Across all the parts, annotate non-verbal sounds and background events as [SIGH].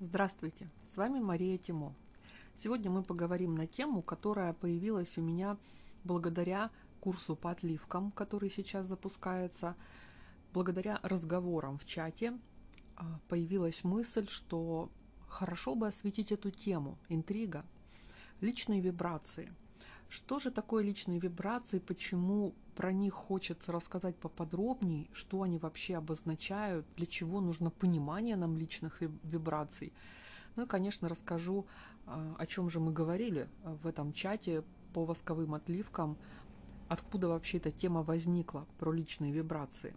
Здравствуйте, с вами Мария Тимо. Сегодня мы поговорим на тему, которая появилась у меня благодаря курсу по отливкам, который сейчас запускается. Благодаря разговорам в чате а, появилась мысль, что хорошо бы осветить эту тему, интрига, личные вибрации. Что же такое личные вибрации, почему про них хочется рассказать поподробнее, что они вообще обозначают, для чего нужно понимание нам личных вибраций. Ну и, конечно, расскажу, а, о чем же мы говорили в этом чате по восковым отливкам, откуда вообще эта тема возникла про личные вибрации.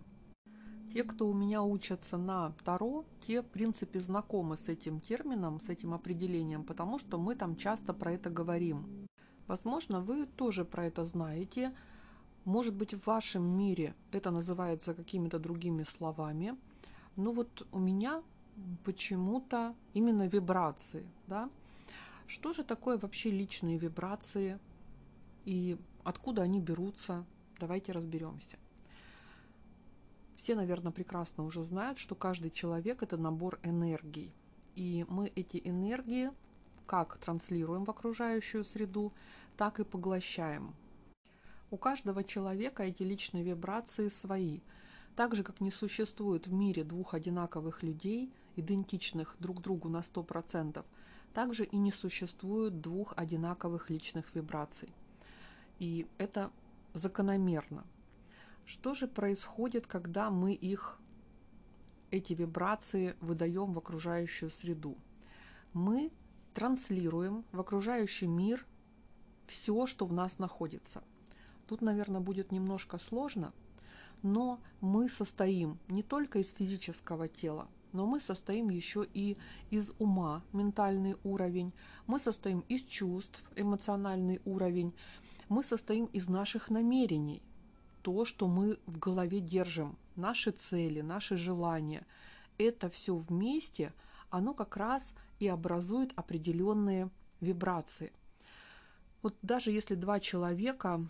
Те, кто у меня учатся на Таро, те, в принципе, знакомы с этим термином, с этим определением, потому что мы там часто про это говорим. Возможно, вы тоже про это знаете, может быть, в вашем мире это называется какими-то другими словами, но вот у меня почему-то именно вибрации, да? Что же такое вообще личные вибрации и откуда они берутся? Давайте разберемся. Все, наверное, прекрасно уже знают, что каждый человек – это набор энергий. И мы эти энергии как транслируем в окружающую среду, так и поглощаем. У каждого человека эти личные вибрации свои. Так же, как не существует в мире двух одинаковых людей, идентичных друг другу на 100%, также и не существует двух одинаковых личных вибраций. И это закономерно. Что же происходит, когда мы их, эти вибрации, выдаем в окружающую среду? Мы транслируем в окружающий мир все, что в нас находится. Тут, наверное, будет немножко сложно, но мы состоим не только из физического тела, но мы состоим еще и из ума, ментальный уровень, мы состоим из чувств, эмоциональный уровень, мы состоим из наших намерений, то, что мы в голове держим, наши цели, наши желания. Это все вместе, оно как раз и образует определенные вибрации. Вот даже если два человека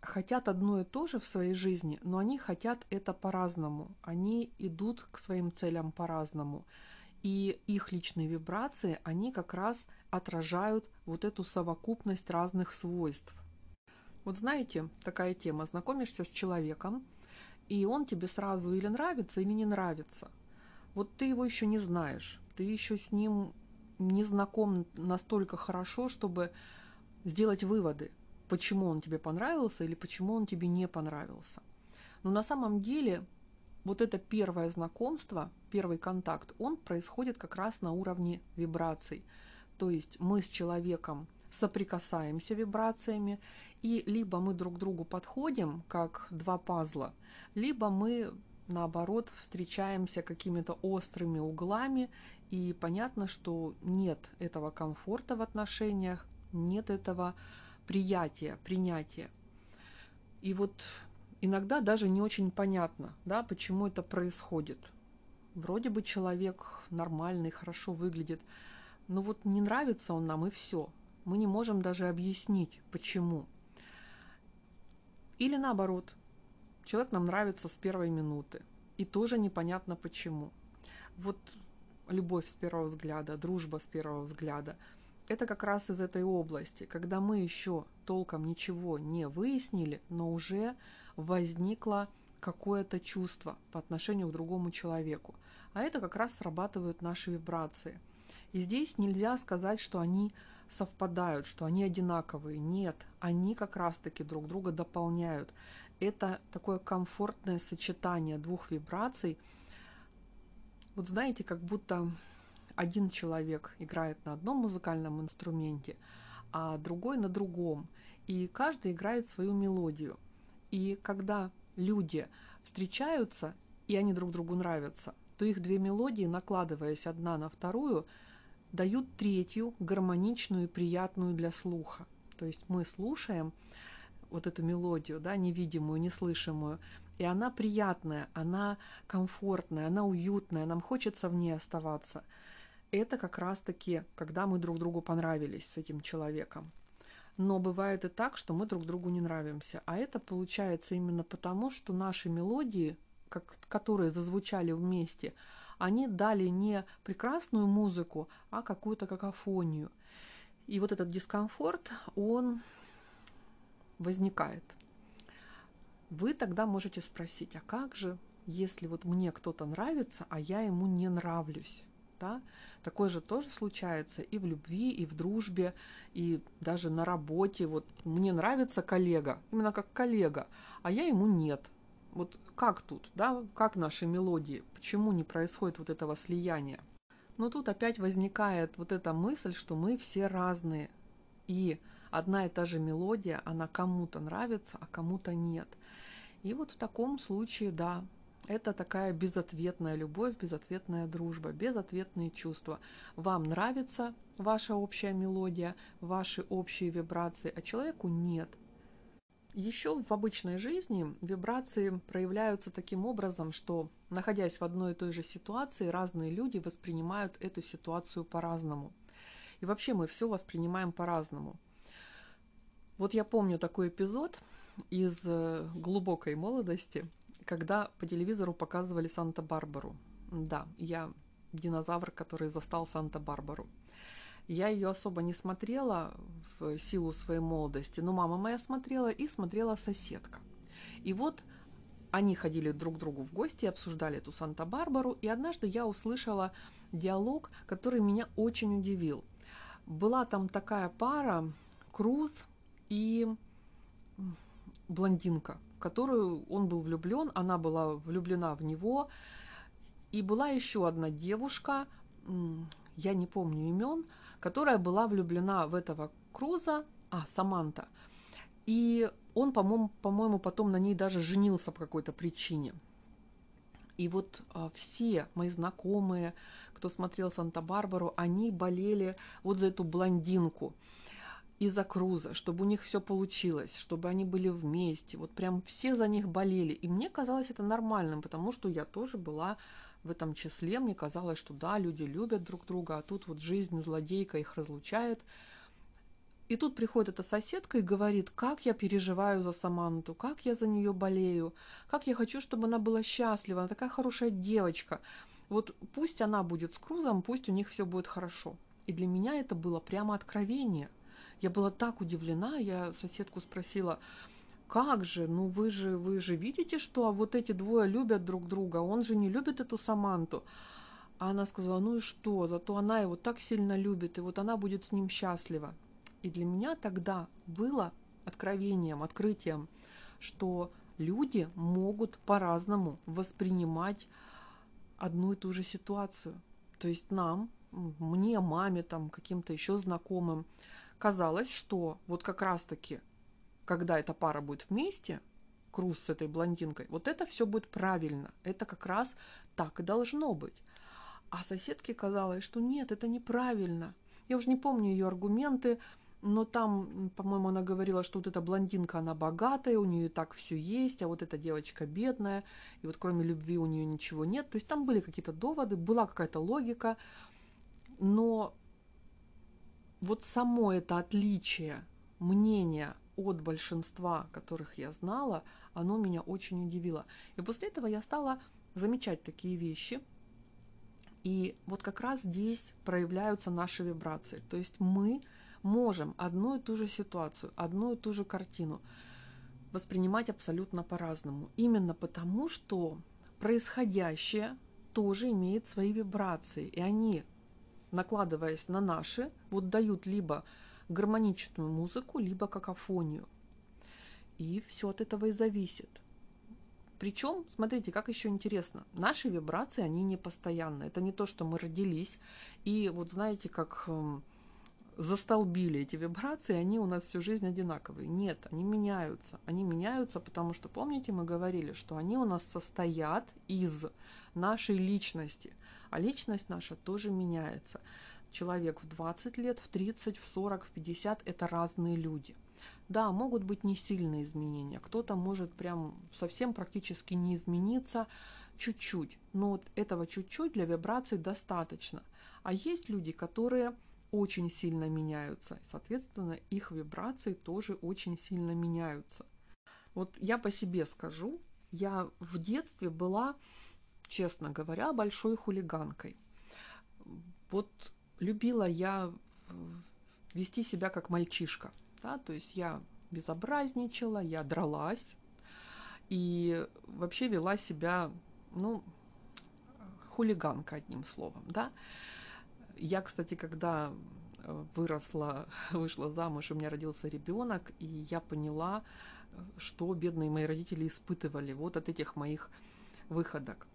хотят одно и то же в своей жизни, но они хотят это по-разному. Они идут к своим целям по-разному. И их личные вибрации, они как раз отражают вот эту совокупность разных свойств. Вот знаете, такая тема, знакомишься с человеком, и он тебе сразу или нравится, или не нравится. Вот ты его еще не знаешь, ты еще с ним не знаком настолько хорошо, чтобы сделать выводы – почему он тебе понравился или почему он тебе не понравился. Но на самом деле вот это первое знакомство, первый контакт, он происходит как раз на уровне вибраций. То есть мы с человеком соприкасаемся вибрациями, и либо мы друг к другу подходим, как два пазла, либо мы наоборот встречаемся какими-то острыми углами, и понятно, что нет этого комфорта в отношениях, нет этого приятия, принятия. И вот иногда даже не очень понятно, да, почему это происходит. Вроде бы человек нормальный, хорошо выглядит, но вот не нравится он нам и все. Мы не можем даже объяснить, почему. Или наоборот, человек нам нравится с первой минуты, и тоже непонятно почему. Вот любовь с первого взгляда, дружба с первого взгляда – это как раз из этой области, когда мы еще толком ничего не выяснили, но уже возникло какое-то чувство по отношению к другому человеку. А это как раз срабатывают наши вибрации. И здесь нельзя сказать, что они совпадают, что они одинаковые. Нет, они как раз-таки друг друга дополняют. Это такое комфортное сочетание двух вибраций. Вот знаете, как будто один человек играет на одном музыкальном инструменте, а другой на другом. И каждый играет свою мелодию. И когда люди встречаются, и они друг другу нравятся, то их две мелодии, накладываясь одна на вторую, дают третью, гармоничную и приятную для слуха. То есть мы слушаем вот эту мелодию, да, невидимую, неслышимую, и она приятная, она комфортная, она уютная, нам хочется в ней оставаться – это как раз-таки, когда мы друг другу понравились с этим человеком. Но бывает и так, что мы друг другу не нравимся. А это получается именно потому, что наши мелодии, как, которые зазвучали вместе, они дали не прекрасную музыку, а какую-то какофонию. И вот этот дискомфорт, он возникает. Вы тогда можете спросить, а как же, если вот мне кто-то нравится, а я ему не нравлюсь? Да? Такое же тоже случается и в любви, и в дружбе, и даже на работе. Вот мне нравится коллега, именно как коллега, а я ему нет. Вот как тут, да, как наши мелодии, почему не происходит вот этого слияния? Но тут опять возникает вот эта мысль, что мы все разные. И одна и та же мелодия, она кому-то нравится, а кому-то нет. И вот в таком случае, да, это такая безответная любовь, безответная дружба, безответные чувства. Вам нравится ваша общая мелодия, ваши общие вибрации, а человеку нет – еще в обычной жизни вибрации проявляются таким образом, что, находясь в одной и той же ситуации, разные люди воспринимают эту ситуацию по-разному. И вообще мы все воспринимаем по-разному. Вот я помню такой эпизод из э, глубокой молодости, когда по телевизору показывали Санта-Барбару. Да, я динозавр, который застал Санта-Барбару. Я ее особо не смотрела в силу своей молодости, но мама моя смотрела и смотрела соседка. И вот они ходили друг к другу в гости, обсуждали эту Санта-Барбару, и однажды я услышала диалог, который меня очень удивил. Была там такая пара, Круз и блондинка, в которую он был влюблен, она была влюблена в него, и была еще одна девушка, я не помню имен, которая была влюблена в этого Круза, а, Саманта. И он, по-моему, потом на ней даже женился по какой-то причине. И вот а, все мои знакомые, кто смотрел Санта-Барбару, они болели вот за эту блондинку из-за Круза, чтобы у них все получилось, чтобы они были вместе. Вот прям все за них болели. И мне казалось это нормальным, потому что я тоже была в этом числе мне казалось, что да, люди любят друг друга, а тут вот жизнь злодейка их разлучает. И тут приходит эта соседка и говорит, как я переживаю за Саманту, как я за нее болею, как я хочу, чтобы она была счастлива, она такая хорошая девочка. Вот пусть она будет с Крузом, пусть у них все будет хорошо. И для меня это было прямо откровение. Я была так удивлена, я соседку спросила, как же, ну вы же, вы же видите, что вот эти двое любят друг друга, он же не любит эту Саманту. А она сказала, ну и что, зато она его так сильно любит, и вот она будет с ним счастлива. И для меня тогда было откровением, открытием, что люди могут по-разному воспринимать одну и ту же ситуацию. То есть нам, мне, маме, там, каким-то еще знакомым, казалось, что вот как раз-таки когда эта пара будет вместе, Круз с этой блондинкой, вот это все будет правильно. Это как раз так и должно быть. А соседке казалось, что нет, это неправильно. Я уже не помню ее аргументы, но там, по-моему, она говорила, что вот эта блондинка, она богатая, у нее и так все есть, а вот эта девочка бедная, и вот кроме любви у нее ничего нет. То есть там были какие-то доводы, была какая-то логика, но вот само это отличие мнения от большинства, которых я знала, оно меня очень удивило. И после этого я стала замечать такие вещи. И вот как раз здесь проявляются наши вибрации. То есть мы можем одну и ту же ситуацию, одну и ту же картину воспринимать абсолютно по-разному. Именно потому, что происходящее тоже имеет свои вибрации. И они, накладываясь на наши, вот дают либо гармоничную музыку, либо какофонию. И все от этого и зависит. Причем, смотрите, как еще интересно, наши вибрации, они не постоянны. Это не то, что мы родились, и вот знаете, как э, застолбили эти вибрации, они у нас всю жизнь одинаковые. Нет, они меняются. Они меняются, потому что, помните, мы говорили, что они у нас состоят из нашей личности, а личность наша тоже меняется человек в 20 лет, в 30, в 40, в 50 – это разные люди. Да, могут быть не сильные изменения, кто-то может прям совсем практически не измениться, чуть-чуть, но вот этого чуть-чуть для вибраций достаточно. А есть люди, которые очень сильно меняются, соответственно, их вибрации тоже очень сильно меняются. Вот я по себе скажу, я в детстве была честно говоря, большой хулиганкой. Вот любила я вести себя как мальчишка, да, то есть я безобразничала, я дралась и вообще вела себя, ну, хулиганка, одним словом, да. Я, кстати, когда э, выросла, [LAUGHS] вышла замуж, у меня родился ребенок, и я поняла, что бедные мои родители испытывали вот от этих моих выходок.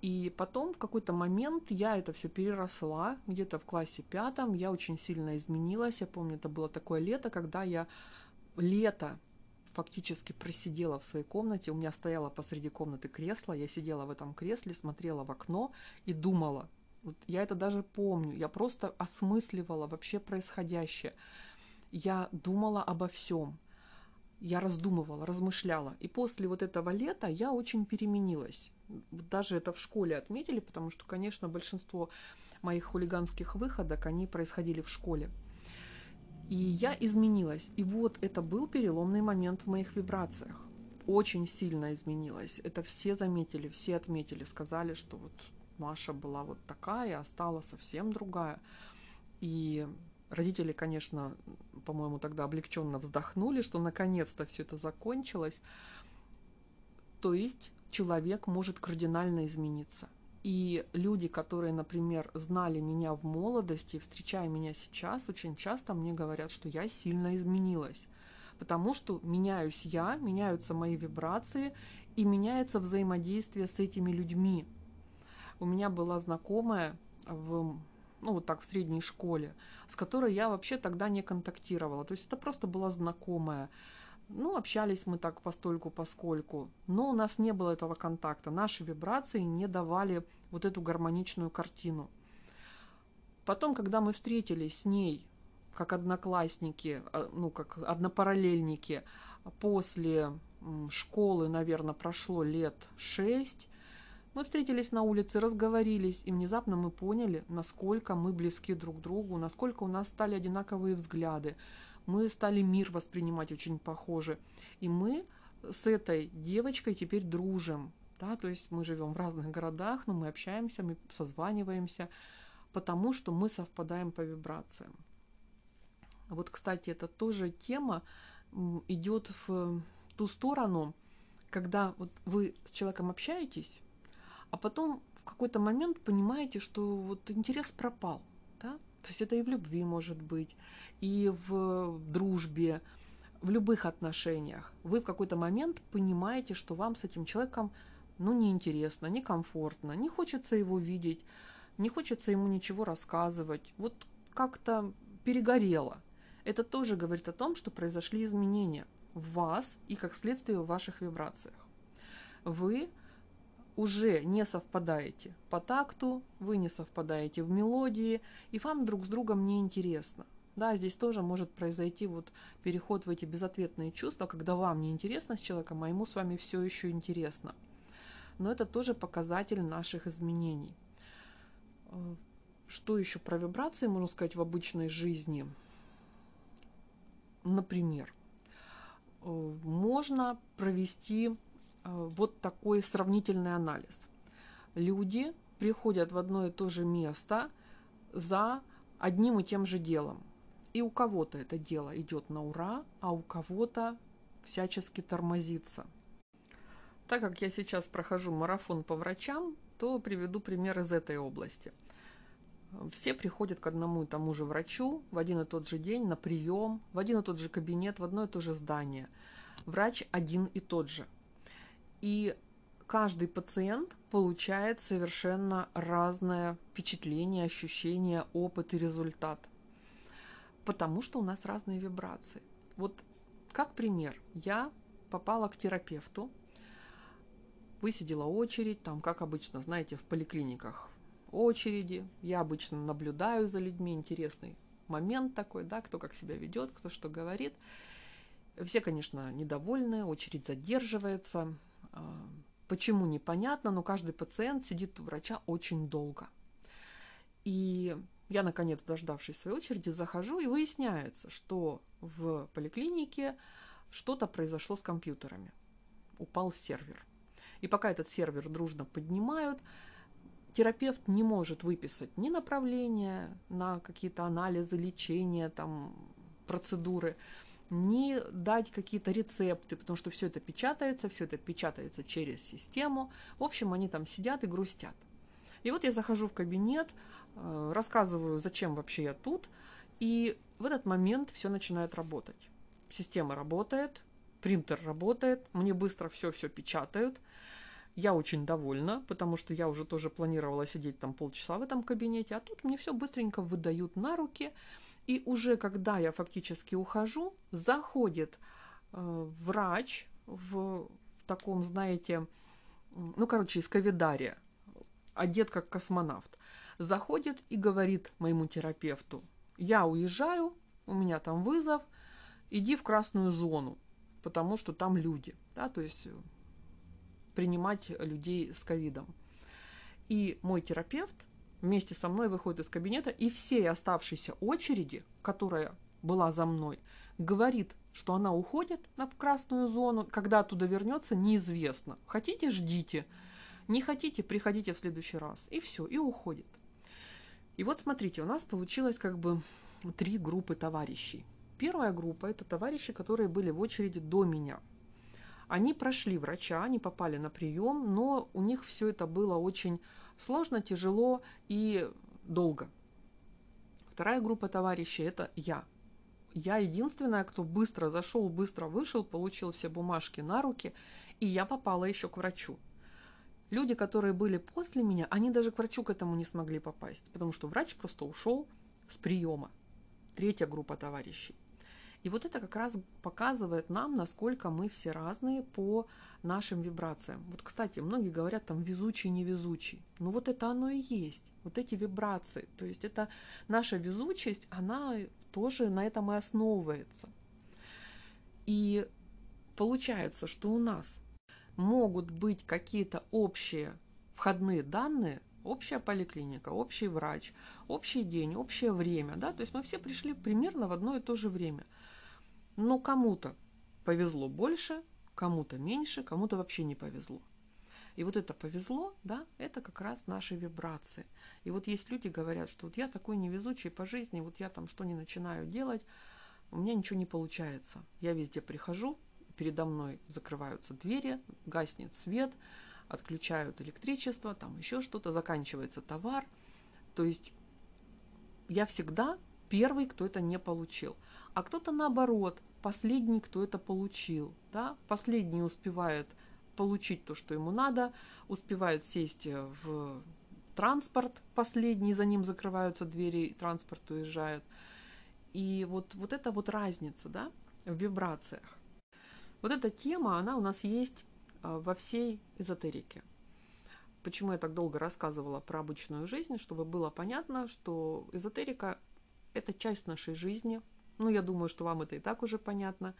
И потом в какой-то момент я это все переросла, где-то в классе пятом, я очень сильно изменилась. Я помню, это было такое лето, когда я лето фактически просидела в своей комнате. У меня стояло посреди комнаты кресло, я сидела в этом кресле, смотрела в окно и думала. Вот я это даже помню, я просто осмысливала вообще происходящее. Я думала обо всем я раздумывала, размышляла. И после вот этого лета я очень переменилась. Даже это в школе отметили, потому что, конечно, большинство моих хулиганских выходок, они происходили в школе. И я изменилась. И вот это был переломный момент в моих вибрациях. Очень сильно изменилась. Это все заметили, все отметили, сказали, что вот Маша была вот такая, а стала совсем другая. И Родители, конечно, по-моему, тогда облегченно вздохнули, что наконец-то все это закончилось. То есть человек может кардинально измениться. И люди, которые, например, знали меня в молодости, встречая меня сейчас, очень часто мне говорят, что я сильно изменилась. Потому что меняюсь я, меняются мои вибрации и меняется взаимодействие с этими людьми. У меня была знакомая в ну вот так в средней школе, с которой я вообще тогда не контактировала. То есть это просто была знакомая. Ну, общались мы так постольку поскольку, но у нас не было этого контакта. Наши вибрации не давали вот эту гармоничную картину. Потом, когда мы встретились с ней, как одноклассники, а, ну, как однопараллельники, после школы, наверное, прошло лет шесть, мы встретились на улице, разговорились, и внезапно мы поняли, насколько мы близки друг другу, насколько у нас стали одинаковые взгляды. Мы стали мир воспринимать очень похоже. И мы с этой девочкой теперь дружим. Да? То есть мы живем в разных городах, но мы общаемся, мы созваниваемся, потому что мы совпадаем по вибрациям. Вот, кстати, это тоже тема идет в ту сторону, когда вот вы с человеком общаетесь, а потом в какой-то момент понимаете, что вот интерес пропал, да? То есть это и в любви может быть, и в дружбе, в любых отношениях. Вы в какой-то момент понимаете, что вам с этим человеком ну, неинтересно, некомфортно, не хочется его видеть, не хочется ему ничего рассказывать. Вот как-то перегорело. Это тоже говорит о том, что произошли изменения в вас и как следствие в ваших вибрациях. Вы уже не совпадаете по такту, вы не совпадаете в мелодии, и вам друг с другом не интересно. Да, здесь тоже может произойти вот переход в эти безответные чувства, когда вам не интересно с человеком, а ему с вами все еще интересно. Но это тоже показатель наших изменений. Э, что еще про вибрации можно сказать в обычной жизни? Например, э, можно провести вот такой сравнительный анализ. Люди приходят в одно и то же место за одним и тем же делом. И у кого-то это дело идет на ура, а у кого-то всячески тормозится. Так как я сейчас прохожу марафон по врачам, то приведу пример из этой области. Все приходят к одному и тому же врачу в один и тот же день на прием, в один и тот же кабинет, в одно и то же здание. Врач один и тот же – и каждый пациент получает совершенно разное впечатление, ощущение, опыт и результат. Потому что у нас разные вибрации. Вот как пример, я попала к терапевту, высидела очередь, там, как обычно, знаете, в поликлиниках очереди. Я обычно наблюдаю за людьми, интересный момент такой, да, кто как себя ведет, кто что говорит. Все, конечно, недовольны, очередь задерживается, почему непонятно, но каждый пациент сидит у врача очень долго. И я, наконец, дождавшись своей очереди, захожу, и выясняется, что в поликлинике что-то произошло с компьютерами. Упал сервер. И пока этот сервер дружно поднимают, терапевт не может выписать ни направления на какие-то анализы, лечения, там, процедуры, ни дать какие-то рецепты, потому что все это печатается, все это печатается через систему. В общем, они там сидят и грустят. И вот я захожу в кабинет, э, рассказываю, зачем вообще я тут, и в этот момент все начинает работать. Система работает, принтер работает, мне быстро все-все печатают. Я очень довольна, потому что я уже тоже планировала сидеть там полчаса в этом кабинете, а тут мне все быстренько выдают на руки. И уже когда я фактически ухожу, заходит э, врач в таком, знаете, ну, короче, из ковидария, одет как космонавт, заходит и говорит моему терапевту, я уезжаю, у меня там вызов, иди в красную зону, потому что там люди, да, то есть э, принимать людей с ковидом. И мой терапевт вместе со мной выходит из кабинета, и всей оставшейся очереди, которая была за мной, говорит, что она уходит на красную зону, когда оттуда вернется, неизвестно. Хотите, ждите, не хотите, приходите в следующий раз. И все, и уходит. И вот смотрите, у нас получилось как бы три группы товарищей. Первая группа – это товарищи, которые были в очереди до меня. Они прошли врача, они попали на прием, но у них все это было очень сложно, тяжело и долго. Вторая группа товарищей – это я. Я единственная, кто быстро зашел, быстро вышел, получил все бумажки на руки, и я попала еще к врачу. Люди, которые были после меня, они даже к врачу к этому не смогли попасть, потому что врач просто ушел с приема. Третья группа товарищей. И вот это как раз показывает нам, насколько мы все разные по нашим вибрациям. Вот, кстати, многие говорят там везучий, невезучий. Но вот это оно и есть. Вот эти вибрации. То есть это наша везучесть, она тоже на этом и основывается. И получается, что у нас могут быть какие-то общие входные данные, общая поликлиника, общий врач, общий день, общее время, да, то есть мы все пришли примерно в одно и то же время. Но кому-то повезло больше, кому-то меньше, кому-то вообще не повезло. И вот это повезло, да, это как раз наши вибрации. И вот есть люди говорят, что вот я такой невезучий по жизни, вот я там что не начинаю делать, у меня ничего не получается. Я везде прихожу, передо мной закрываются двери, гаснет свет, отключают электричество, там еще что-то, заканчивается товар. То есть я всегда первый, кто это не получил. А кто-то наоборот, последний, кто это получил. Да? Последний успевает получить то, что ему надо, успевает сесть в транспорт последний, за ним закрываются двери, и транспорт уезжает. И вот, вот это вот разница да, в вибрациях. Вот эта тема, она у нас есть а, во всей эзотерике. Почему я так долго рассказывала про обычную жизнь, чтобы было понятно, что эзотерика – это часть нашей жизни. Ну, я думаю, что вам это и так уже понятно.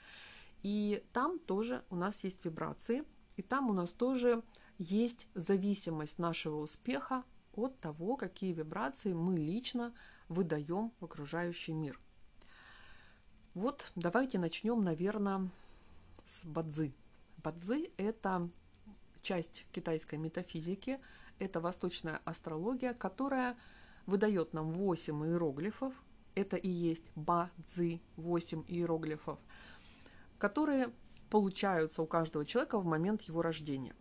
И там тоже у нас есть вибрации, и там у нас тоже есть зависимость нашего успеха от того, какие вибрации мы лично выдаем в окружающий мир. Вот давайте начнем, наверное, с бадзы. Бадзы – это часть китайской метафизики, это восточная астрология, которая выдает нам 8 иероглифов, это и есть бадзы, 8 иероглифов, которые получаются у каждого человека в момент его рождения.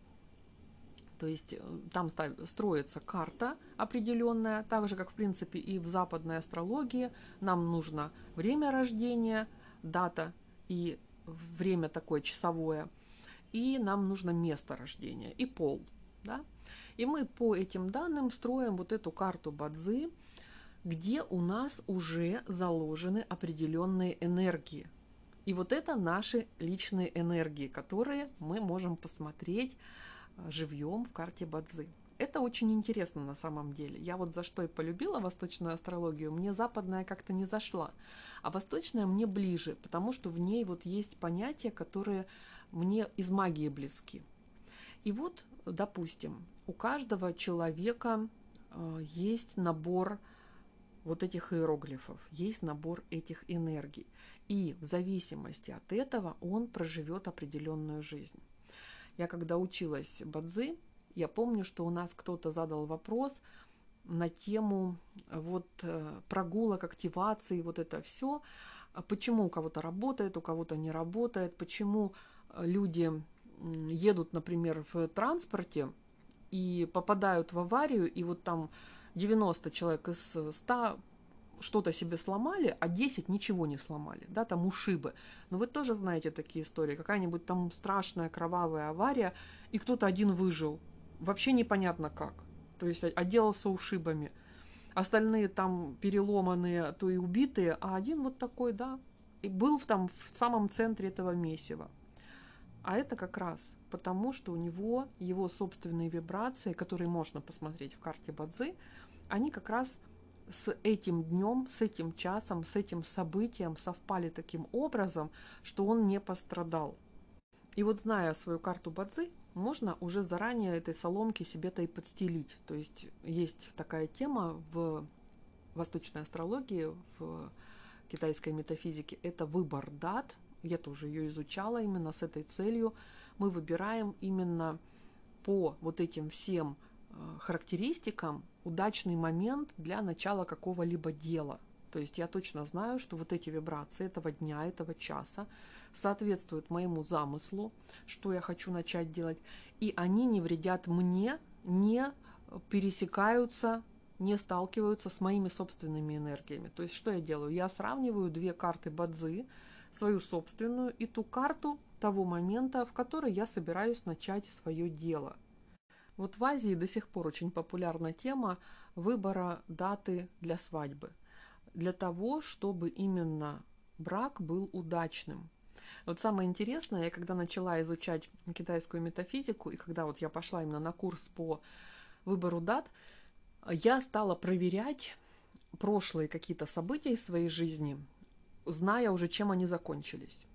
То есть э, там строится карта определенная, так же, как в принципе и в западной астрологии. Нам нужно время рождения, дата и время такое часовое, и нам нужно место рождения и пол. Да? И мы по этим данным строим вот эту карту Бадзи, где у нас уже заложены определенные энергии. И вот это наши личные энергии, которые мы можем посмотреть э, живьем в карте Бадзи. Это очень интересно на самом деле. Я вот за что и полюбила восточную астрологию, мне западная как-то не зашла, а восточная мне ближе, потому что в ней вот есть понятия, которые мне из магии близки. И вот, допустим, у каждого человека э, есть набор вот этих иероглифов, есть набор этих энергий. И в зависимости от этого он проживет определенную жизнь. Я когда училась бадзи, я помню, что у нас кто-то задал вопрос на тему вот э, прогулок, активации, вот это все. Почему у кого-то работает, у кого-то не работает, почему э, люди едут, например, в транспорте и попадают в аварию, и вот там 90 человек из 100 что-то себе сломали, а 10 ничего не сломали, да, там ушибы. Но вы тоже знаете такие истории, какая-нибудь там страшная кровавая авария, и кто-то один выжил, вообще непонятно как, то есть отделался ушибами. Остальные там переломанные, то и убитые, а один вот такой, да, и был там в самом центре этого месива. А это как раз потому, что у него его собственные вибрации, которые можно посмотреть в карте Бадзи, они как раз с этим днем, с этим часом, с этим событием совпали таким образом, что он не пострадал. И вот зная свою карту Бадзи, можно уже заранее этой соломки себе-то и подстелить. То есть есть такая тема в восточной астрологии, в китайской метафизике, это выбор дат. Я тоже ее изучала именно с этой целью. Мы выбираем именно по вот этим всем э, характеристикам удачный момент для начала какого-либо дела. То есть я точно знаю, что вот эти вибрации этого дня, этого часа соответствуют моему замыслу, что я хочу начать делать, и они не вредят мне, не пересекаются, не сталкиваются с моими собственными энергиями. То есть что я делаю? Я сравниваю две карты Бадзи, свою собственную и ту карту того момента, в который я собираюсь начать свое дело – вот в Азии до сих пор очень популярна тема выбора даты для свадьбы. Для того, чтобы именно брак был удачным. Вот самое интересное, я когда начала изучать китайскую метафизику, и когда вот я пошла именно на курс по выбору дат, я стала проверять прошлые какие-то события из своей жизни, зная уже, чем они закончились.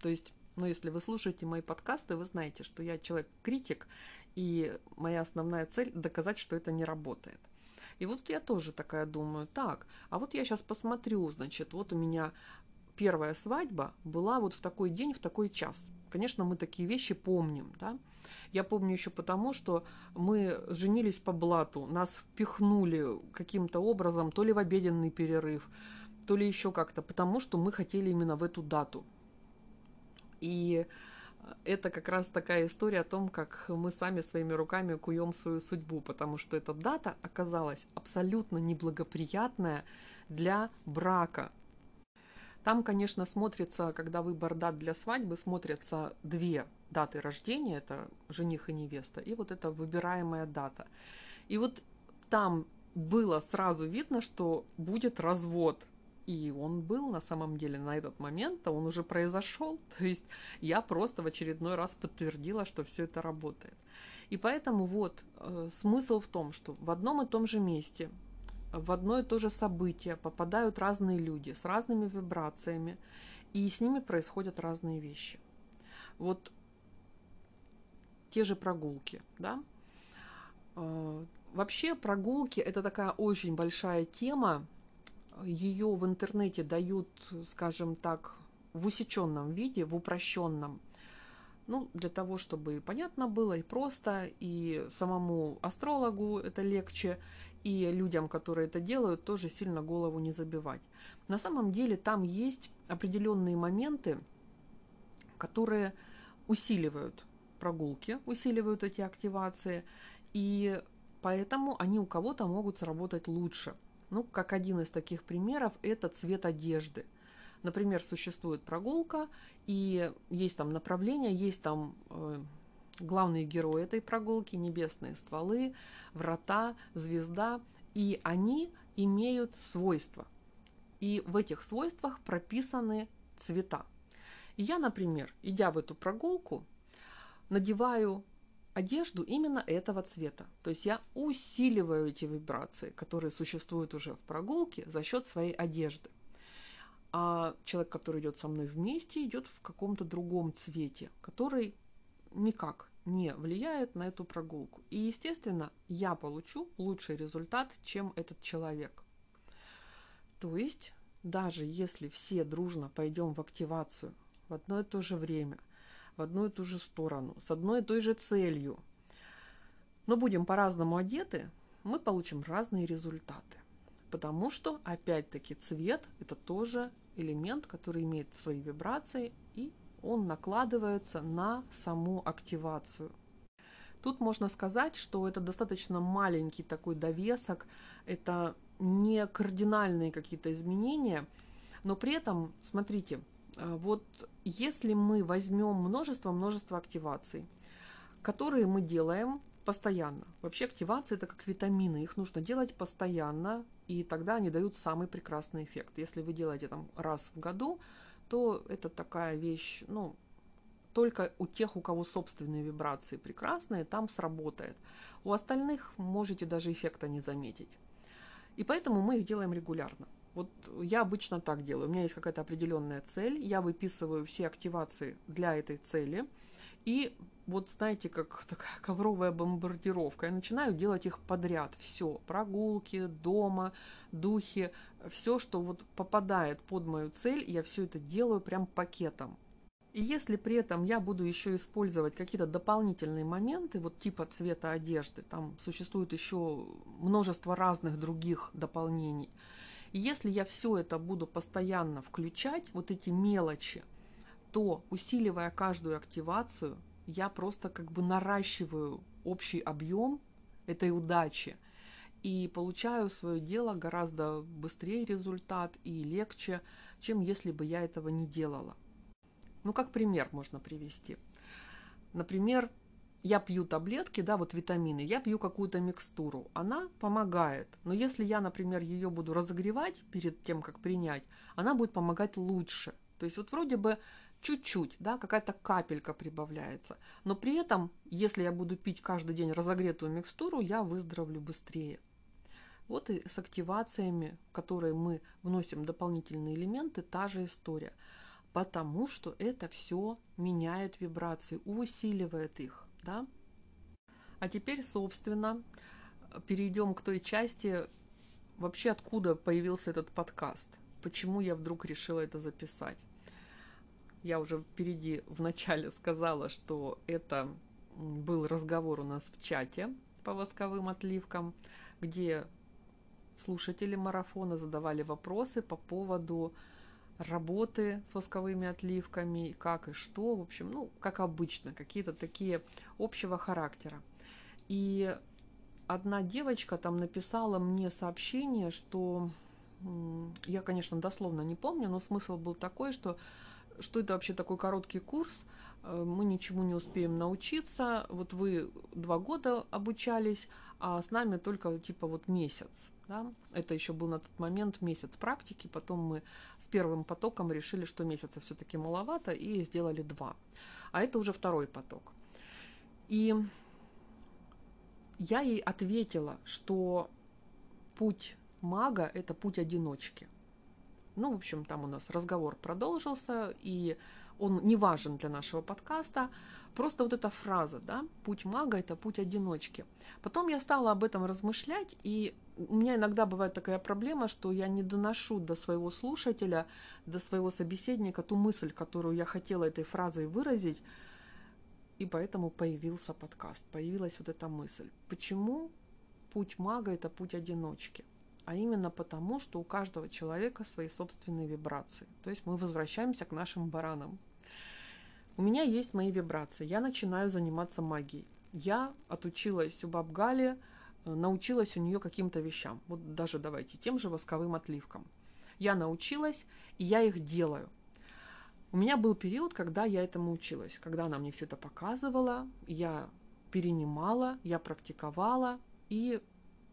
То есть, ну, если вы слушаете мои подкасты, вы знаете, что я человек-критик, и моя основная цель доказать, что это не работает. И вот я тоже такая думаю, так, а вот я сейчас посмотрю, значит, вот у меня первая свадьба была вот в такой день, в такой час. Конечно, мы такие вещи помним, да. Я помню еще потому, что мы женились по блату, нас впихнули каким-то образом, то ли в обеденный перерыв, то ли еще как-то, потому что мы хотели именно в эту дату. И это как раз такая история о том, как мы сами своими руками куем свою судьбу, потому что эта дата оказалась абсолютно неблагоприятная для брака. Там, конечно, смотрится, когда выбор дат для свадьбы, смотрятся две даты рождения, это жених и невеста, и вот эта выбираемая дата. И вот там было сразу видно, что будет развод – и он был на самом деле на этот момент, а он уже произошел. [LAUGHS] То есть я просто в очередной раз подтвердила, что все это работает. И поэтому вот э, смысл в том, что в одном и том же месте, в одно и то же событие попадают разные люди с разными вибрациями, и с ними происходят разные вещи. Вот те же прогулки, да. Э, вообще прогулки это такая очень большая тема, ее в интернете дают, скажем так, в усеченном виде, в упрощенном. Ну, для того, чтобы понятно было и просто, и самому астрологу это легче, и людям, которые это делают, тоже сильно голову не забивать. На самом деле там есть определенные моменты, которые усиливают прогулки, усиливают эти активации, и поэтому они у кого-то могут сработать лучше – ну, как один из таких примеров, это цвет одежды. Например, существует прогулка, и есть там направление, есть там э, главные герои этой прогулки, небесные стволы, врата, звезда, и они имеют свойства. И в этих свойствах прописаны цвета. Я, например, идя в эту прогулку, надеваю одежду именно этого цвета. То есть я усиливаю эти вибрации, которые существуют уже в прогулке за счет своей одежды. А человек, который идет со мной вместе, идет в каком-то другом цвете, который никак не влияет на эту прогулку. И, естественно, я получу лучший результат, чем этот человек. То есть, даже если все дружно пойдем в активацию в одно и то же время – в одну и ту же сторону, с одной и той же целью, но будем по-разному одеты, мы получим разные результаты. Потому что, опять-таки, цвет – это тоже элемент, который имеет свои вибрации, и он накладывается на саму активацию. Тут можно сказать, что это достаточно маленький такой довесок, это не кардинальные какие-то изменения, но при этом, смотрите, вот если мы возьмем множество-множество активаций, которые мы делаем постоянно. Вообще активации это как витамины, их нужно делать постоянно, и тогда они дают самый прекрасный эффект. Если вы делаете там раз в году, то это такая вещь, ну, только у тех, у кого собственные вибрации прекрасные, там сработает. У остальных можете даже эффекта не заметить. И поэтому мы их делаем регулярно. Вот я обычно так делаю. У меня есть какая-то определенная цель, я выписываю все активации для этой цели – и вот знаете, как [LAUGHS] такая ковровая бомбардировка. Я начинаю делать их подряд. Все, прогулки, дома, духи, все, что вот попадает под мою цель, я все это делаю прям пакетом. И если при этом я буду еще использовать какие-то дополнительные моменты, вот типа цвета одежды, там существует еще множество разных других дополнений. Если я все это буду постоянно включать, вот эти мелочи, то усиливая каждую активацию, я просто как бы наращиваю общий объем этой удачи и получаю свое дело гораздо быстрее результат и легче, чем если бы я этого не делала. Ну, как пример можно привести. Например, я пью таблетки, да, вот витамины, я пью какую-то микстуру, она помогает. Но если я, например, ее буду разогревать перед тем, как принять, она будет помогать лучше. То есть вот вроде бы чуть-чуть, да, какая-то капелька прибавляется. Но при этом, если я буду пить каждый день разогретую микстуру, я выздоровлю быстрее. Вот и с активациями, в которые мы вносим дополнительные элементы, та же история. Потому что это все меняет вибрации, усиливает их. Да? А теперь, собственно, перейдем к той части, вообще откуда появился этот подкаст. Почему я вдруг решила это записать. Я уже впереди в начале сказала, что это был разговор у нас в чате по восковым отливкам, где слушатели марафона задавали вопросы по поводу работы с восковыми отливками, как и что, в общем, ну, как обычно, какие-то такие общего характера. И одна девочка там написала мне сообщение, что я, конечно, дословно не помню, но смысл был такой, что что это вообще такой короткий курс, э, мы ничему не успеем научиться, вот вы два года обучались, а с нами только типа вот месяц. Да? Это еще был на тот момент месяц практики, потом мы с первым потоком решили, что месяца все-таки маловато, и сделали два. А это уже второй поток. И я ей ответила, что путь мага – это путь одиночки. Ну, в общем, там у нас разговор продолжился, и он не важен для нашего подкаста. Просто вот эта фраза, да, путь мага – это путь одиночки. Потом я стала об этом размышлять, и у меня иногда бывает такая проблема, что я не доношу до своего слушателя, до своего собеседника ту мысль, которую я хотела этой фразой выразить, и поэтому появился подкаст, появилась вот эта мысль. Почему путь мага – это путь одиночки? а именно потому, что у каждого человека свои собственные вибрации. То есть мы возвращаемся к нашим баранам. У меня есть мои вибрации. Я начинаю заниматься магией. Я отучилась у Бабгали, научилась у нее каким-то вещам. Вот даже давайте тем же восковым отливкам. Я научилась, и я их делаю. У меня был период, когда я этому училась, когда она мне все это показывала, я перенимала, я практиковала, и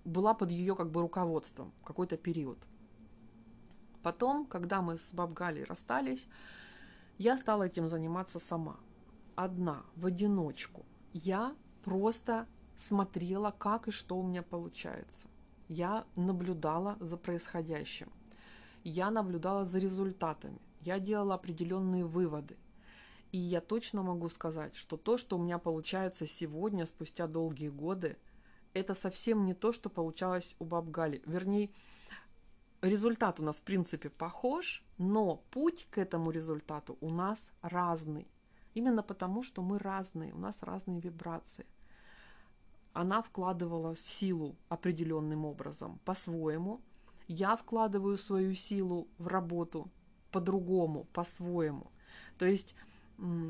была под ее как бы руководством какой-то период. Потом, когда мы с Бабгалей расстались, я стала этим заниматься сама. Одна, в одиночку. Я просто смотрела, как и что у меня получается. Я наблюдала за происходящим. Я наблюдала за результатами. Я делала определенные выводы. И я точно могу сказать, что то, что у меня получается сегодня, спустя долгие годы – это совсем не то, что получалось у баб Гали. Вернее, результат у нас в принципе похож, но путь к этому результату у нас разный. Именно потому, что мы разные, у нас разные вибрации. Она вкладывала силу определенным образом, по-своему. Я вкладываю свою силу в работу по-другому, по-своему. То есть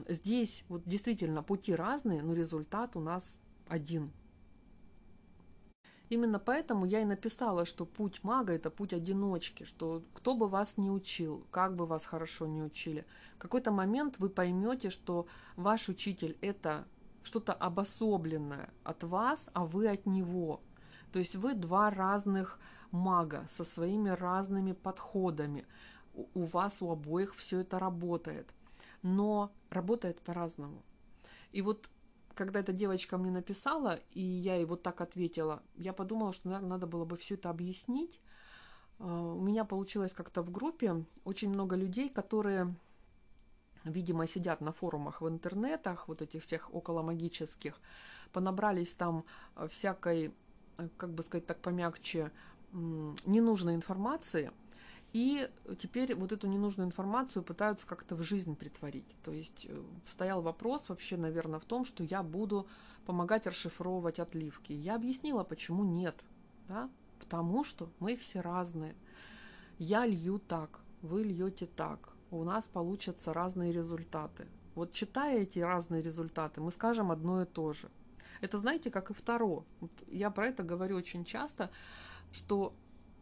здесь вот действительно пути разные, но результат у нас один. Именно поэтому я и написала, что путь мага – это путь одиночки, что кто бы вас не учил, как бы вас хорошо не учили, в какой-то момент вы поймете, что ваш учитель – это что-то обособленное от вас, а вы от него. То есть вы два разных мага со своими разными подходами. У вас у обоих все это работает, но работает по-разному. И вот когда эта девочка мне написала, и я ей вот так ответила, я подумала, что, наверное, надо было бы все это объяснить. А, у меня получилось как-то в группе очень много людей, которые, видимо, сидят на форумах в интернетах, вот этих всех околомагических, понабрались там а, всякой, э, как бы сказать так помягче, ненужной информации – и теперь вот эту ненужную информацию пытаются как-то в жизнь притворить. То есть э, стоял вопрос вообще, наверное, в том, что я буду помогать расшифровывать отливки. Я объяснила, почему нет. Да? Потому что мы все разные. Я лью так, вы льете так. У нас получатся разные результаты. Вот читая эти разные результаты, мы скажем одно и то же. Это знаете, как и второ. Вот я про это говорю очень часто, что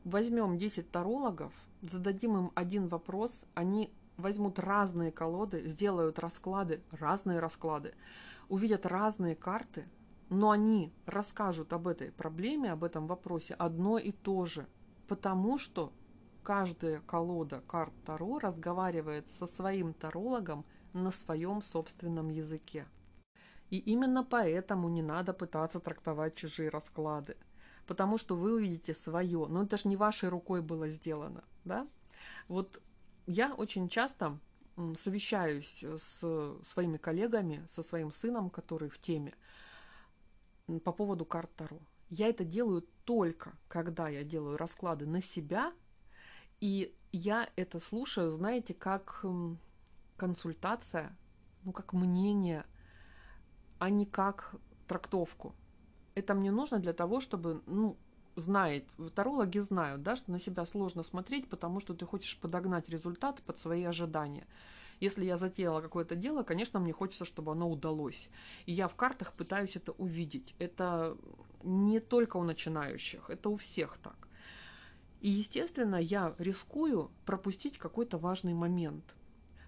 возьмем 10 тарологов – зададим им один вопрос, они возьмут разные колоды, сделают расклады, разные расклады, увидят разные карты, но они расскажут об этой проблеме, об этом вопросе одно и то же, потому что каждая колода карт Таро разговаривает со своим тарологом на своем собственном языке. И именно поэтому не надо пытаться трактовать чужие расклады потому что вы увидите свое. Но это же не вашей рукой было сделано, да? Вот я очень часто совещаюсь с своими коллегами, со своим сыном, который в теме, по поводу карт Таро. Я это делаю только, когда я делаю расклады на себя, и я это слушаю, знаете, как консультация, ну, как мнение, а не как трактовку. Это мне нужно для того, чтобы, ну, знает, тарологи знают, да, что на себя сложно смотреть, потому что ты хочешь подогнать результат под свои ожидания. Если я затеяла какое-то дело, конечно, мне хочется, чтобы оно удалось. И я в картах пытаюсь это увидеть. Это не только у начинающих, это у всех так. И, естественно, я рискую пропустить какой-то важный момент.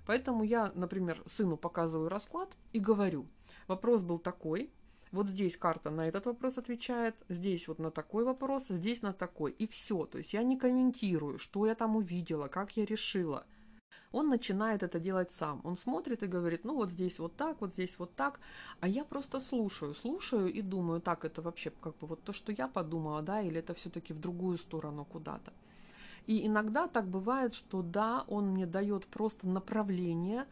Поэтому я, например, сыну показываю расклад и говорю, вопрос был такой, вот здесь карта на этот вопрос отвечает, здесь вот на такой вопрос, здесь на такой. И все. То есть я не комментирую, что я там увидела, как я решила. Он начинает это делать сам. Он смотрит и говорит, ну вот здесь вот так, вот здесь вот так. А я просто слушаю, слушаю и думаю, так, это вообще как бы вот то, что я подумала, да, или это все-таки в другую сторону куда-то. И иногда так бывает, что да, он мне дает просто направление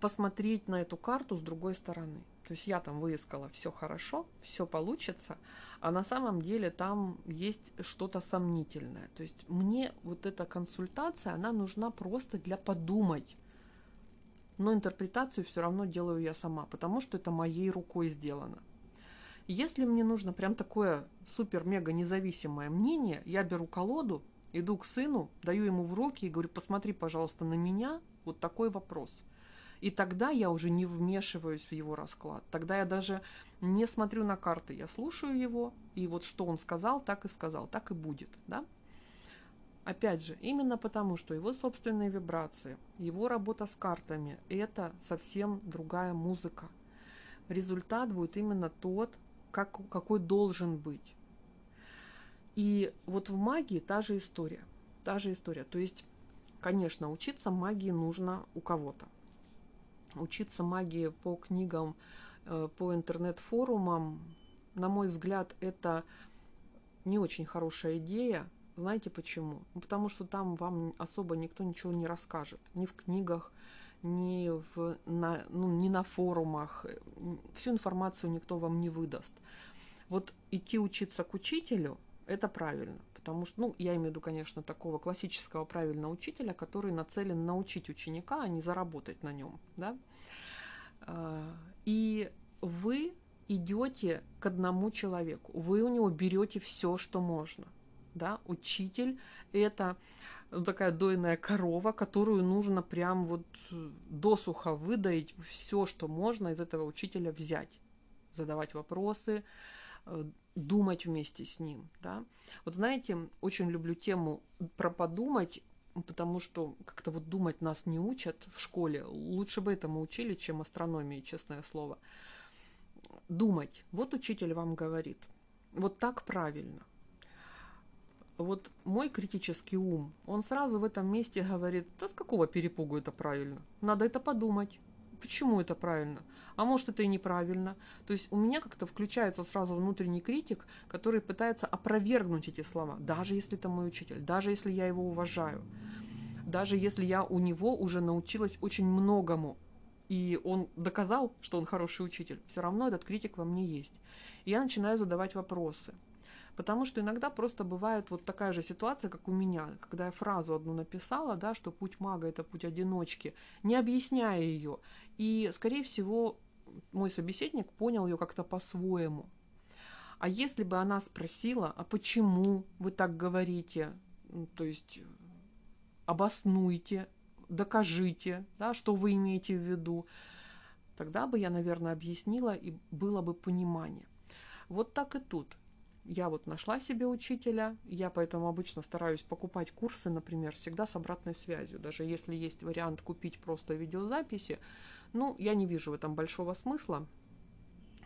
посмотреть на эту карту с другой стороны. То есть я там выискала все хорошо, все получится, а на самом деле там есть что-то сомнительное. То есть мне вот эта консультация, она нужна просто для подумать. Но интерпретацию все равно делаю я сама, потому что это моей рукой сделано. Если мне нужно прям такое супер-мега независимое мнение, я беру колоду, иду к сыну, даю ему в руки и говорю, посмотри, пожалуйста, на меня, вот такой вопрос – и тогда я уже не вмешиваюсь в его расклад. Тогда я даже не смотрю на карты, я слушаю его, и вот что он сказал, так и сказал, так и будет. Да? Опять же, именно потому, что его собственные вибрации, его работа с картами – это совсем другая музыка. Результат будет именно тот, как, какой должен быть. И вот в магии та же история. Та же история. То есть, конечно, учиться магии нужно у кого-то учиться магии по книгам, э, по интернет-форумам, на мой взгляд, это не очень хорошая идея. Знаете почему? Ну, потому что там вам особо никто ничего не расскажет. Ни в книгах, ни, в, на, ну, ни на форумах. Всю информацию никто вам не выдаст. Вот идти учиться к учителю – это правильно. Потому что, ну, я имею в виду, конечно, такого классического правильного учителя, который нацелен научить ученика, а не заработать на нем, да. А, и вы идете к одному человеку, вы у него берете все, что можно. Да? Учитель – это такая дойная корова, которую нужно прям вот досуха выдаить все, что можно из этого учителя взять, задавать вопросы, думать вместе с ним. Да? Вот знаете, очень люблю тему про подумать, потому что как-то вот думать нас не учат в школе. Лучше бы этому учили, чем астрономии, честное слово. Думать. Вот учитель вам говорит. Вот так правильно. Вот мой критический ум, он сразу в этом месте говорит, да с какого перепугу это правильно? Надо это подумать. Почему это правильно? А может это и неправильно? То есть у меня как-то включается сразу внутренний критик, который пытается опровергнуть эти слова, даже если это мой учитель, даже если я его уважаю, даже если я у него уже научилась очень многому, и он доказал, что он хороший учитель, все равно этот критик во мне есть. И я начинаю задавать вопросы – Потому что иногда просто бывает вот такая же ситуация, как у меня, когда я фразу одну написала, да, что путь мага это путь одиночки, не объясняя ее. И, скорее всего, мой собеседник понял ее как-то по-своему. А если бы она спросила, а почему вы так говорите, то есть обоснуйте, докажите, да, что вы имеете в виду, тогда бы я, наверное, объяснила и было бы понимание. Вот так и тут я вот нашла себе учителя, я поэтому обычно стараюсь покупать курсы, например, всегда с обратной связью. Даже если есть вариант купить просто видеозаписи, ну, я не вижу в этом большого смысла.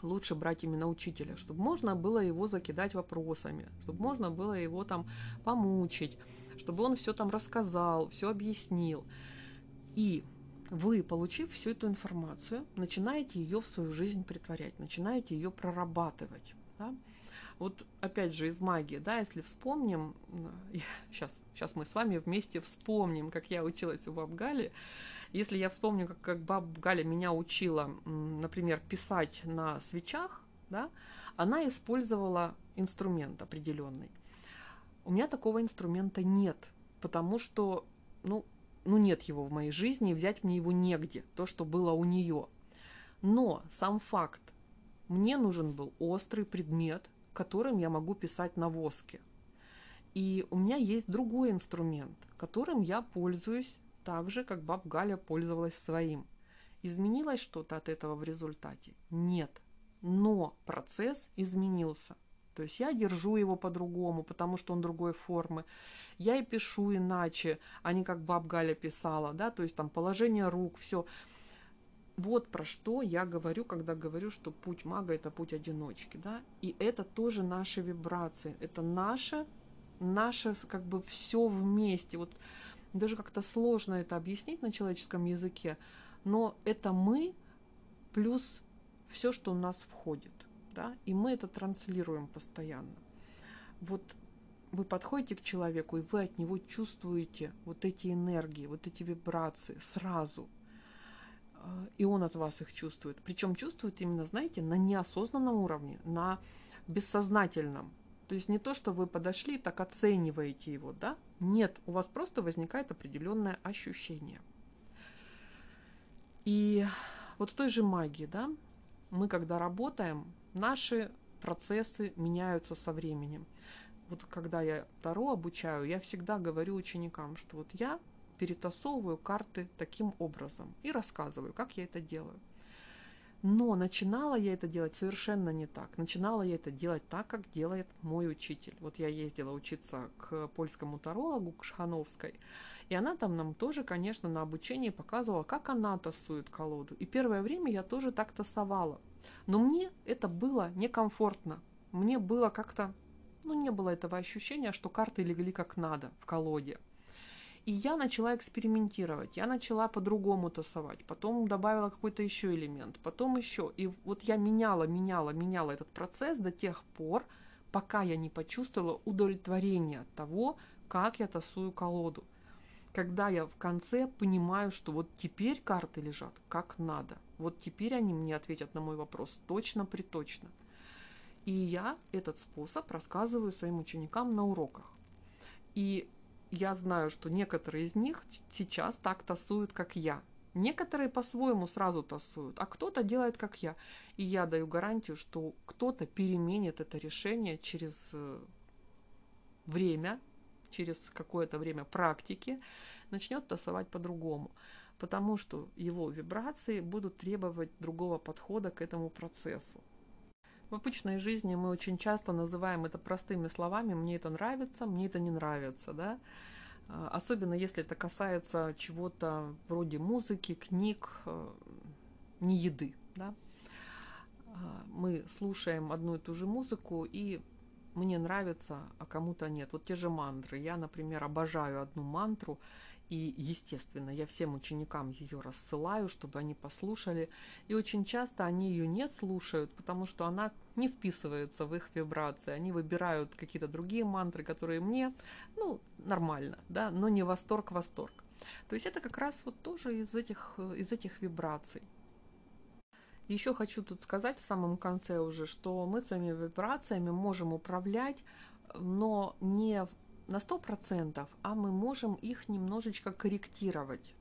Лучше брать именно учителя, чтобы можно было его закидать вопросами, чтобы можно было его там помучить, чтобы он все там рассказал, все объяснил. И вы, получив всю эту информацию, начинаете ее в свою жизнь притворять, начинаете ее прорабатывать. Да? Вот опять же из магии, да, если вспомним, сейчас, [LAUGHS] сейчас мы с вами вместе вспомним, как я училась у баб Гали. Если я вспомню, как, как баб Галя меня учила, например, писать на свечах, да, она использовала инструмент определенный. У меня такого инструмента нет, потому что, ну, ну нет его в моей жизни, взять мне его негде, то, что было у нее. Но сам факт, мне нужен был острый предмет, которым я могу писать на воске. И у меня есть другой инструмент, которым я пользуюсь так же, как баб Галя пользовалась своим. Изменилось что-то от этого в результате? Нет. Но процесс изменился. То есть я держу его по-другому, потому что он другой формы. Я и пишу иначе, а не как баб Галя писала, да, то есть там положение рук, все. Вот про что я говорю, когда говорю, что путь мага это путь одиночки, да, и это тоже наши вибрации, это наше, наше как бы все вместе, вот даже как-то сложно это объяснить на человеческом языке, но это мы плюс все, что у нас входит, да, и мы это транслируем постоянно. Вот вы подходите к человеку, и вы от него чувствуете вот эти энергии, вот эти вибрации сразу – и он от вас их чувствует. Причем чувствует именно, знаете, на неосознанном уровне, на бессознательном. То есть не то, что вы подошли, так оцениваете его, да? Нет, у вас просто возникает определенное ощущение. И вот в той же магии, да, мы когда работаем, наши процессы меняются со временем. Вот когда я Таро обучаю, я всегда говорю ученикам, что вот я перетасовываю карты таким образом и рассказываю, как я это делаю. Но начинала я это делать совершенно не так. Начинала я это делать так, как делает мой учитель. Вот я ездила учиться к польскому тарологу, к Шхановской, и она там нам тоже, конечно, на обучении показывала, как она тасует колоду. И первое время я тоже так тасовала. Но мне это было некомфортно. Мне было как-то, ну, не было этого ощущения, что карты легли как надо в колоде. И я начала экспериментировать, я начала по-другому тасовать, потом добавила какой-то еще элемент, потом еще. И вот я меняла, меняла, меняла этот процесс до тех пор, пока я не почувствовала удовлетворение от того, как я тасую колоду. Когда я в конце понимаю, что вот теперь карты лежат как надо. Вот теперь они мне ответят на мой вопрос точно-приточно. И я этот способ рассказываю своим ученикам на уроках. И я знаю, что некоторые из них сейчас так тасуют, как я. Некоторые по-своему сразу тасуют, а кто-то делает как я. И я даю гарантию, что кто-то переменит это решение через э, время, через какое-то время практики, начнет тасовать по-другому. Потому что его вибрации будут требовать другого подхода к этому процессу. В обычной жизни мы очень часто называем это простыми словами «мне это нравится», «мне это не нравится», да, а, особенно если это касается чего-то вроде музыки, книг, э, не еды. Да? А, мы слушаем одну и ту же музыку, и мне нравится, а кому-то нет. Вот те же мантры. Я, например, обожаю одну мантру, и, естественно, я всем ученикам ее рассылаю, чтобы они послушали. И очень часто они ее не слушают, потому что она не вписывается в их вибрации. Они выбирают какие-то другие мантры, которые мне, ну, нормально, да, но не восторг-восторг. То есть это как раз вот тоже из этих, из этих вибраций. Еще хочу тут сказать в самом конце уже, что мы своими вибрациями можем управлять, но не на 100%, а мы можем их немножечко корректировать.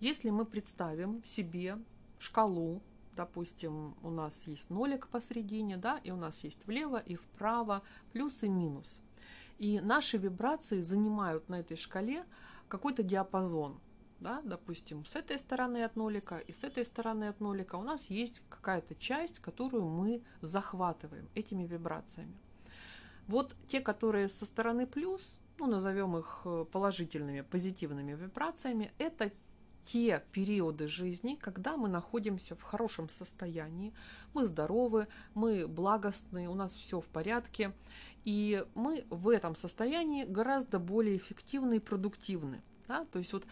Если мы представим себе шкалу, допустим, у нас есть нолик посередине, да, и у нас есть влево и вправо плюс и минус. И наши вибрации занимают на этой шкале какой-то диапазон. Да, допустим, с этой стороны от нолика и с этой стороны от нолика у нас есть какая-то часть, которую мы захватываем этими вибрациями. Вот те, которые со стороны плюс, ну, назовем их э, положительными, позитивными вибрациями, это те периоды жизни, когда мы находимся в хорошем состоянии, мы здоровы, мы благостны, у нас все в порядке, и мы в этом состоянии гораздо более эффективны и продуктивны. Да? То есть вот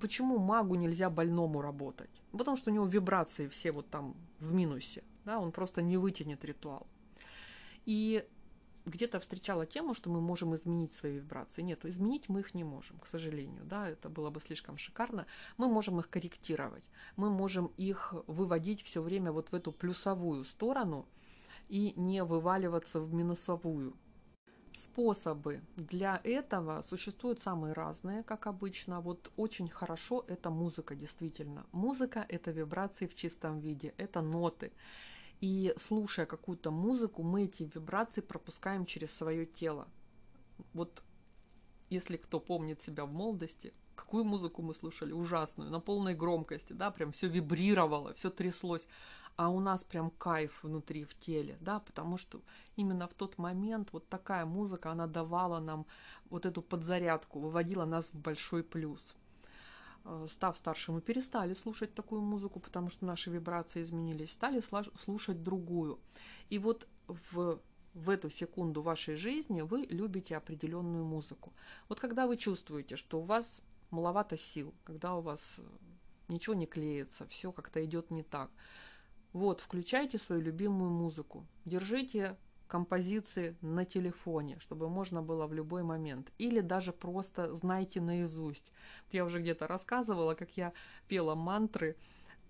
почему магу нельзя больному работать? Потому что у него вибрации все вот там в минусе, да? он просто не вытянет ритуал. И где-то встречала тему, что мы можем изменить свои вибрации. Нет, изменить мы их не можем, к сожалению. Да, это было бы слишком шикарно. Мы можем их корректировать. Мы можем их выводить все время вот в эту плюсовую сторону и не вываливаться в минусовую. Способы для этого существуют самые разные, как обычно. Вот очень хорошо это музыка, действительно. Музыка – это вибрации в чистом виде, это ноты. И слушая какую-то музыку, мы эти вибрации пропускаем через свое тело. Вот если кто помнит себя в молодости, какую музыку мы слушали? Ужасную, на полной громкости, да, прям все вибрировало, все тряслось. А у нас прям кайф внутри, в теле, да, потому что именно в тот момент вот такая музыка, она давала нам вот эту подзарядку, выводила нас в большой плюс. Э, став старше, мы перестали слушать такую музыку, потому что наши вибрации изменились, стали слушать другую. И вот в, в эту секунду вашей жизни вы любите определенную музыку. Вот когда вы чувствуете, что у вас маловато сил, когда у вас э, ничего не клеится, все как-то идет не так, вот, включайте свою любимую музыку, держите композиции на телефоне, чтобы можно было в любой момент. Или даже просто знайте наизусть. Я уже где-то рассказывала, как я пела мантры,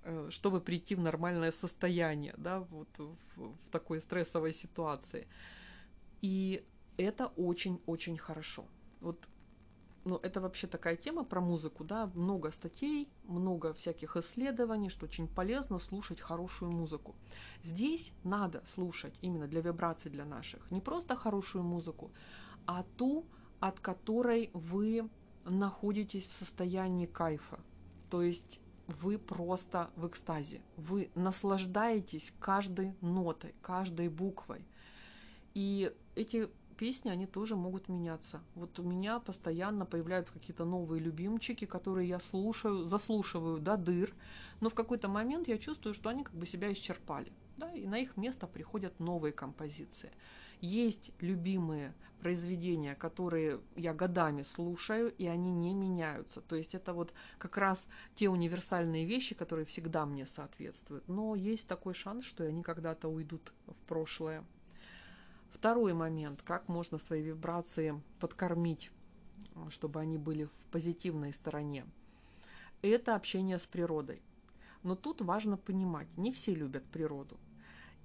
э, чтобы прийти в нормальное состояние, да, вот в, в такой стрессовой ситуации. И это очень-очень хорошо. Вот ну, это вообще такая тема про музыку, да, много статей, много всяких исследований, что очень полезно слушать хорошую музыку. Здесь надо слушать именно для вибраций для наших не просто хорошую музыку, а ту, от которой вы находитесь в состоянии кайфа. То есть вы просто в экстазе, вы наслаждаетесь каждой нотой, каждой буквой. И эти песни, они тоже могут меняться. Вот у меня постоянно появляются какие-то новые любимчики, которые я слушаю, заслушиваю до дыр, но в какой-то момент я чувствую, что они как бы себя исчерпали. Да, и на их место приходят новые композиции. Есть любимые произведения, которые я годами слушаю, и они не меняются. То есть это вот как раз те универсальные вещи, которые всегда мне соответствуют. Но есть такой шанс, что они когда-то уйдут в прошлое. Второй момент, как можно свои вибрации подкормить, чтобы они были в позитивной стороне. Это общение с природой. Но тут важно понимать, не все любят природу.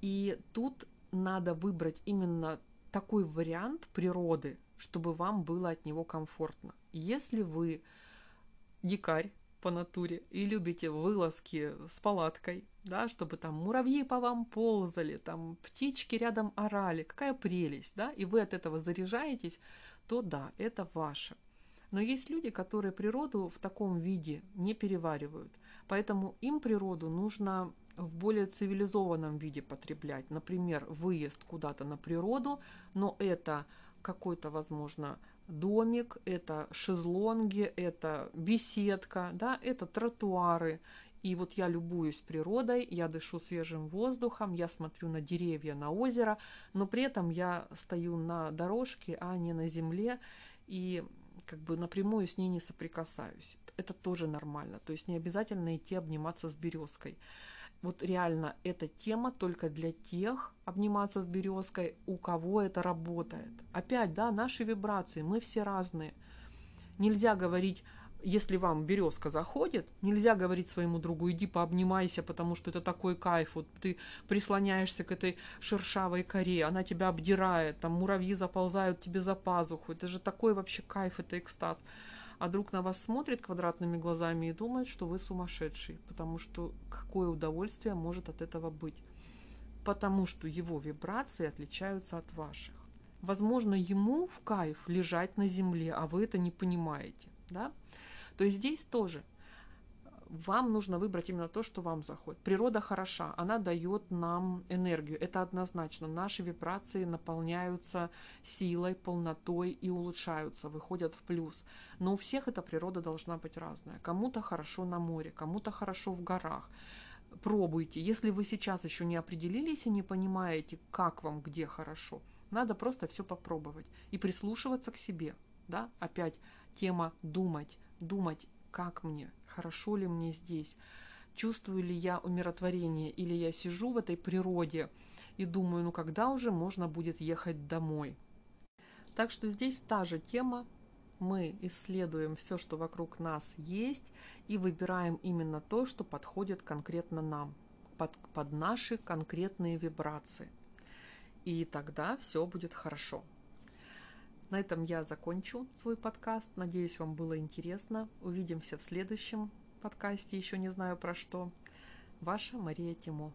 И тут надо выбрать именно такой вариант природы, чтобы вам было от него комфортно. Если вы дикарь, по натуре и любите вылазки с палаткой, да, чтобы там муравьи по вам ползали, там птички рядом орали, какая прелесть, да, и вы от этого заряжаетесь, то да, это ваше. Но есть люди, которые природу в таком виде не переваривают, поэтому им природу нужно в более цивилизованном виде потреблять. Например, выезд куда-то на природу, но это какой-то, возможно, домик, это шезлонги, это беседка, да, это тротуары. И вот я любуюсь природой, я дышу свежим воздухом, я смотрю на деревья, на озеро, но при этом я стою на дорожке, а не на земле, и как бы напрямую с ней не соприкасаюсь. Это тоже нормально. То есть не обязательно идти обниматься с березкой вот реально эта тема только для тех, обниматься с березкой, у кого это работает. Опять, да, наши вибрации, мы все разные. Нельзя говорить, если вам березка заходит, нельзя говорить своему другу, иди пообнимайся, потому что это такой кайф, вот ты прислоняешься к этой шершавой коре, она тебя обдирает, там муравьи заползают тебе за пазуху, это же такой вообще кайф, это экстаз а друг на вас смотрит квадратными глазами и думает, что вы сумасшедший, потому что какое удовольствие может от этого быть? Потому что его вибрации отличаются от ваших. Возможно, ему в кайф лежать на земле, а вы это не понимаете. Да? То есть здесь тоже – вам нужно выбрать именно то, что вам заходит. Природа хороша, она дает нам энергию, это однозначно. Наши вибрации наполняются силой, полнотой и улучшаются, выходят в плюс. Но у всех эта природа должна быть разная. Кому-то хорошо на море, кому-то хорошо в горах. Пробуйте. Если вы сейчас еще не определились и не понимаете, как вам где хорошо, надо просто все попробовать и прислушиваться к себе. Да? Опять тема думать, думать как мне, хорошо ли мне здесь, чувствую ли я умиротворение, или я сижу в этой природе и думаю, ну когда уже можно будет ехать домой. Так что здесь та же тема, мы исследуем все, что вокруг нас есть, и выбираем именно то, что подходит конкретно нам, под, под наши конкретные вибрации. И тогда все будет хорошо. На этом я закончу свой подкаст. Надеюсь, вам было интересно. Увидимся в следующем подкасте, еще не знаю про что. Ваша Мария Тимо.